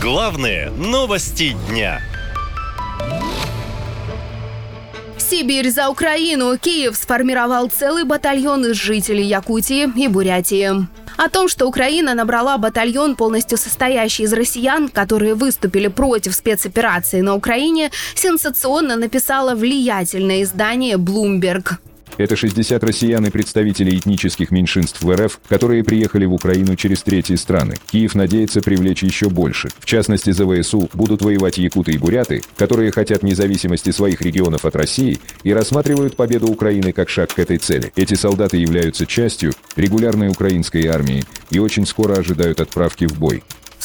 Главные новости дня. Сибирь за Украину. Киев сформировал целый батальон из жителей Якутии и Бурятии. О том, что Украина набрала батальон, полностью состоящий из россиян, которые выступили против спецоперации на Украине, сенсационно написало влиятельное издание «Блумберг». Это 60 россиян и представители этнических меньшинств в РФ, которые приехали в Украину через третьи страны. Киев надеется привлечь еще больше. В частности, за ВСУ будут воевать якуты и буряты, которые хотят независимости своих регионов от России и рассматривают победу Украины как шаг к этой цели. Эти солдаты являются частью регулярной украинской армии и очень скоро ожидают отправки в бой.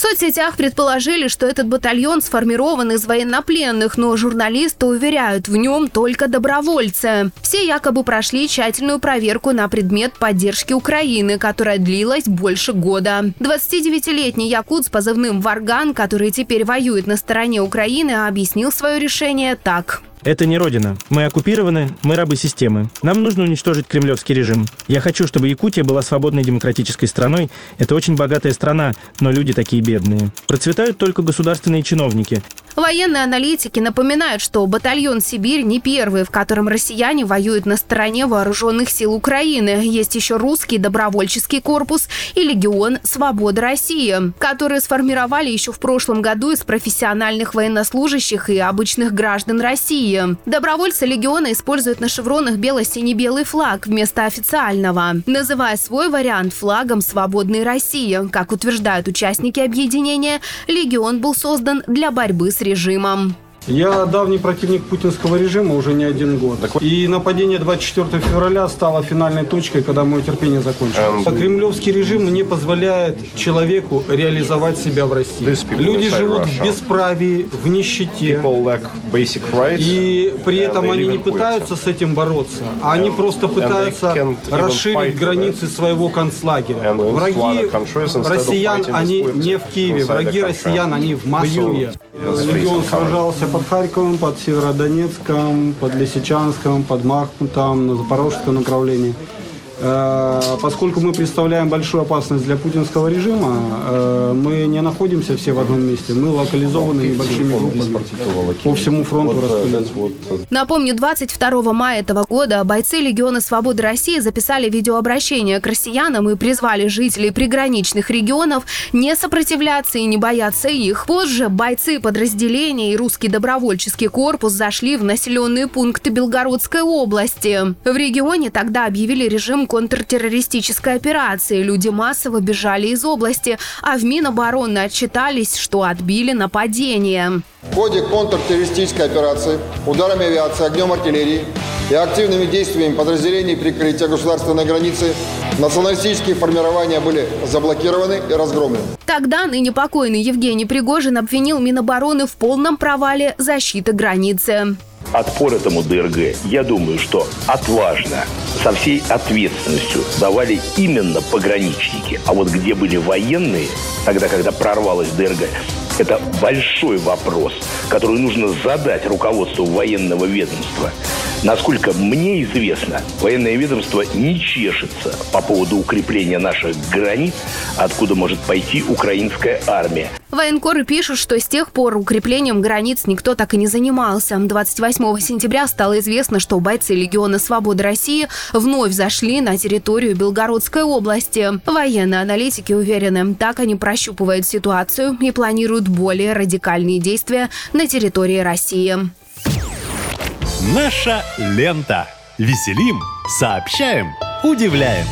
Соцсетях предположили, что этот батальон сформирован из военнопленных, но журналисты уверяют, в нем только добровольцы. Все якобы прошли тщательную проверку на предмет поддержки Украины, которая длилась больше года. 29-летний якут с позывным «Варган», который теперь воюет на стороне Украины, объяснил свое решение так. Это не родина. Мы оккупированы, мы рабы системы. Нам нужно уничтожить кремлевский режим. Я хочу, чтобы Якутия была свободной демократической страной. Это очень богатая страна, но люди такие бедные. Процветают только государственные чиновники. Военные аналитики напоминают, что батальон «Сибирь» не первый, в котором россияне воюют на стороне вооруженных сил Украины. Есть еще русский добровольческий корпус и легион «Свобода России», которые сформировали еще в прошлом году из профессиональных военнослужащих и обычных граждан России. Добровольцы легиона используют на шевронах бело-сине-белый флаг вместо официального, называя свой вариант флагом «Свободной России». Как утверждают участники объединения, легион был создан для борьбы с режимом. Я давний противник путинского режима уже не один год. И нападение 24 февраля стало финальной точкой, когда мое терпение закончилось. Кремлевский режим не позволяет человеку реализовать себя в России. Люди живут в бесправии, в нищете. И при этом они не пытаются с этим бороться, а они просто пытаются расширить границы своего концлагеря. Враги россиян, они не в Киеве, враги россиян, они в Москве. Легион сражался под Харьковом, под Северодонецком, под Лисичанском, под Махмутом, на Запорожском направлении. Э, поскольку мы представляем большую опасность для путинского режима, э, мы не находимся все в одном месте. Мы локализованы небольшими группами по всему фронту распределены. Напомню, 22 мая этого года бойцы Легиона Свободы России записали видеообращение к россиянам и призвали жителей приграничных регионов не сопротивляться и не бояться их. Позже бойцы подразделения и русский добровольческий корпус зашли в населенные пункты Белгородской области. В регионе тогда объявили режим контртеррористической операции. Люди массово бежали из области, а в Минобороны отчитались, что отбили нападение. В ходе контртеррористической операции ударами авиации, огнем артиллерии и активными действиями подразделений прикрытия государственной границы националистические формирования были заблокированы и разгромлены. Тогда ныне покойный Евгений Пригожин обвинил Минобороны в полном провале защиты границы отпор этому ДРГ, я думаю, что отважно, со всей ответственностью давали именно пограничники. А вот где были военные, тогда, когда прорвалась ДРГ, это большой вопрос, который нужно задать руководству военного ведомства. Насколько мне известно, военное ведомство не чешется по поводу укрепления наших границ, откуда может пойти украинская армия. Военкоры пишут, что с тех пор укреплением границ никто так и не занимался. 28 сентября стало известно, что бойцы Легиона Свободы России вновь зашли на территорию Белгородской области. Военные аналитики уверены, так они прощупывают ситуацию и планируют более радикальные действия на территории России. Наша лента. Веселим, сообщаем, удивляем.